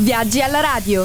Viaggi alla radio.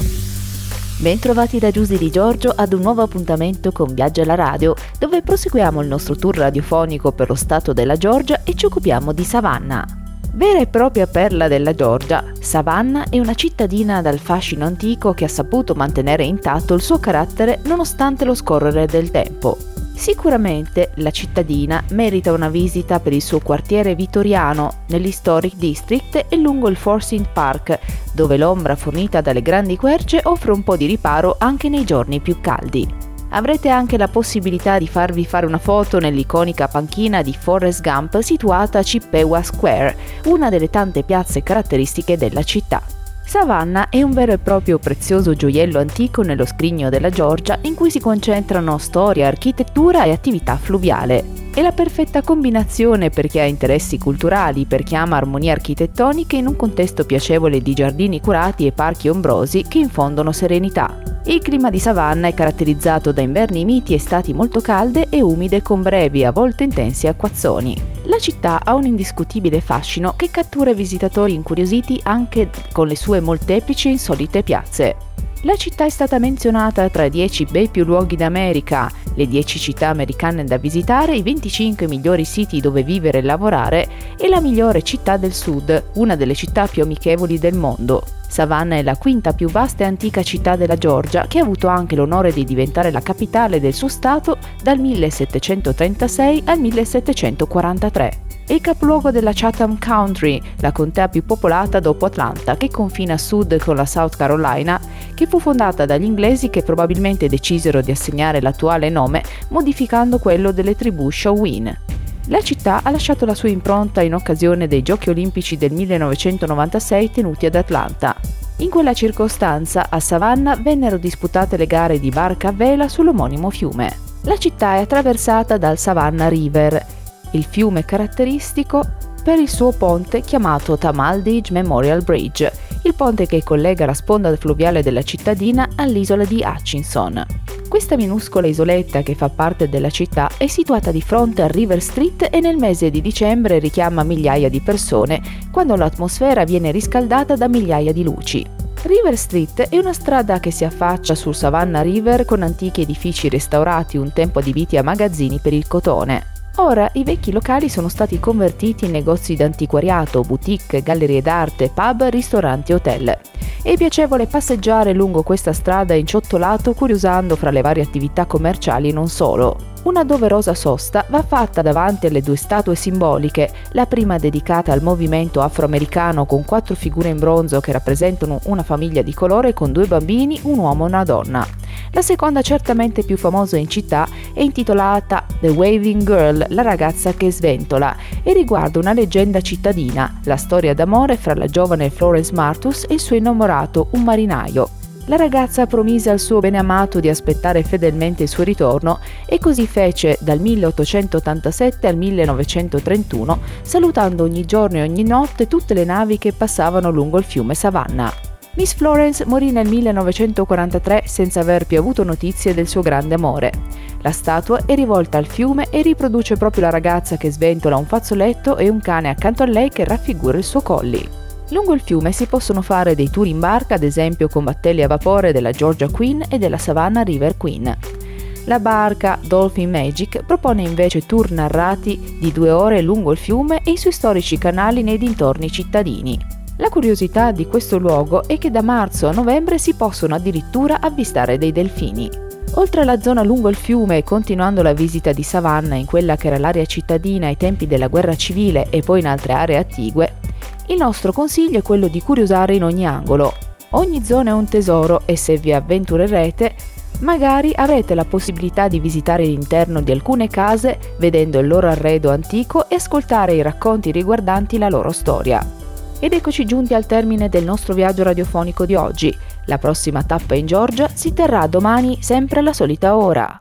Bentrovati da Giusy di Giorgio ad un nuovo appuntamento con Viaggi alla radio, dove proseguiamo il nostro tour radiofonico per lo stato della Georgia e ci occupiamo di Savannah. Vera e propria perla della Georgia, Savannah è una cittadina dal fascino antico che ha saputo mantenere intatto il suo carattere nonostante lo scorrere del tempo. Sicuramente la cittadina merita una visita per il suo quartiere vittoriano nell'Historic District e lungo il Forsyth Park, dove l'ombra fornita dalle grandi querce offre un po' di riparo anche nei giorni più caldi. Avrete anche la possibilità di farvi fare una foto nell'iconica panchina di Forrest Gump situata a Chippewa Square, una delle tante piazze caratteristiche della città. Savannah è un vero e proprio prezioso gioiello antico nello scrigno della Georgia in cui si concentrano storia, architettura e attività fluviale. È la perfetta combinazione per chi ha interessi culturali, per chi ama armonie architettoniche in un contesto piacevole di giardini curati e parchi ombrosi che infondono serenità. Il clima di Savannah è caratterizzato da inverni miti e estati molto calde e umide con brevi, a volte intensi acquazzoni. La città ha un indiscutibile fascino che cattura i visitatori incuriositi anche con le sue molteplici e insolite piazze. La città è stata menzionata tra i 10 bei più luoghi d'America, le 10 città americane da visitare, i 25 migliori siti dove vivere e lavorare e la migliore città del sud, una delle città più amichevoli del mondo. Savannah è la quinta più vasta e antica città della Georgia che ha avuto anche l'onore di diventare la capitale del suo stato dal 1736 al 1743. È il capoluogo della Chatham Country, la contea più popolata dopo Atlanta, che confina a sud con la South Carolina, che fu fondata dagli inglesi che probabilmente decisero di assegnare l'attuale nome modificando quello delle tribù Shawin. La città ha lasciato la sua impronta in occasione dei Giochi olimpici del 1996 tenuti ad Atlanta. In quella circostanza a Savannah vennero disputate le gare di barca a vela sull'omonimo fiume. La città è attraversata dal Savannah River, il fiume caratteristico per il suo ponte chiamato Tamaldage Memorial Bridge, il ponte che collega la sponda fluviale della cittadina all'isola di Hutchinson. Questa minuscola isoletta che fa parte della città è situata di fronte a River Street e nel mese di dicembre richiama migliaia di persone quando l'atmosfera viene riscaldata da migliaia di luci. River Street è una strada che si affaccia sul Savannah River con antichi edifici restaurati un tempo adibiti a magazzini per il cotone. Ora i vecchi locali sono stati convertiti in negozi d'antiquariato, boutique, gallerie d'arte, pub, ristoranti e hotel. È piacevole passeggiare lungo questa strada inciottolato curiosando fra le varie attività commerciali non solo. Una doverosa sosta va fatta davanti alle due statue simboliche, la prima dedicata al movimento afroamericano con quattro figure in bronzo che rappresentano una famiglia di colore con due bambini, un uomo e una donna. La seconda, certamente più famosa in città, è intitolata The Waving Girl, la ragazza che sventola, e riguarda una leggenda cittadina, la storia d'amore fra la giovane Florence Martus e il suo innamorato, un marinaio. La ragazza promise al suo beneamato di aspettare fedelmente il suo ritorno e così fece dal 1887 al 1931, salutando ogni giorno e ogni notte tutte le navi che passavano lungo il fiume Savannah. Miss Florence morì nel 1943 senza aver più avuto notizie del suo grande amore. La statua è rivolta al fiume e riproduce proprio la ragazza che sventola un fazzoletto e un cane accanto a lei che raffigura il suo colli. Lungo il fiume si possono fare dei tour in barca, ad esempio con battelli a vapore della Georgia Queen e della Savannah River Queen. La barca Dolphin Magic propone invece tour narrati di due ore lungo il fiume e i suoi storici canali nei dintorni cittadini. La curiosità di questo luogo è che da marzo a novembre si possono addirittura avvistare dei delfini. Oltre alla zona lungo il fiume continuando la visita di Savannah in quella che era l'area cittadina ai tempi della guerra civile e poi in altre aree attigue, il nostro consiglio è quello di curiosare in ogni angolo. Ogni zona è un tesoro e se vi avventurerete, magari avrete la possibilità di visitare l'interno di alcune case vedendo il loro arredo antico e ascoltare i racconti riguardanti la loro storia. Ed eccoci giunti al termine del nostro viaggio radiofonico di oggi. La prossima tappa in Georgia si terrà domani sempre alla solita ora.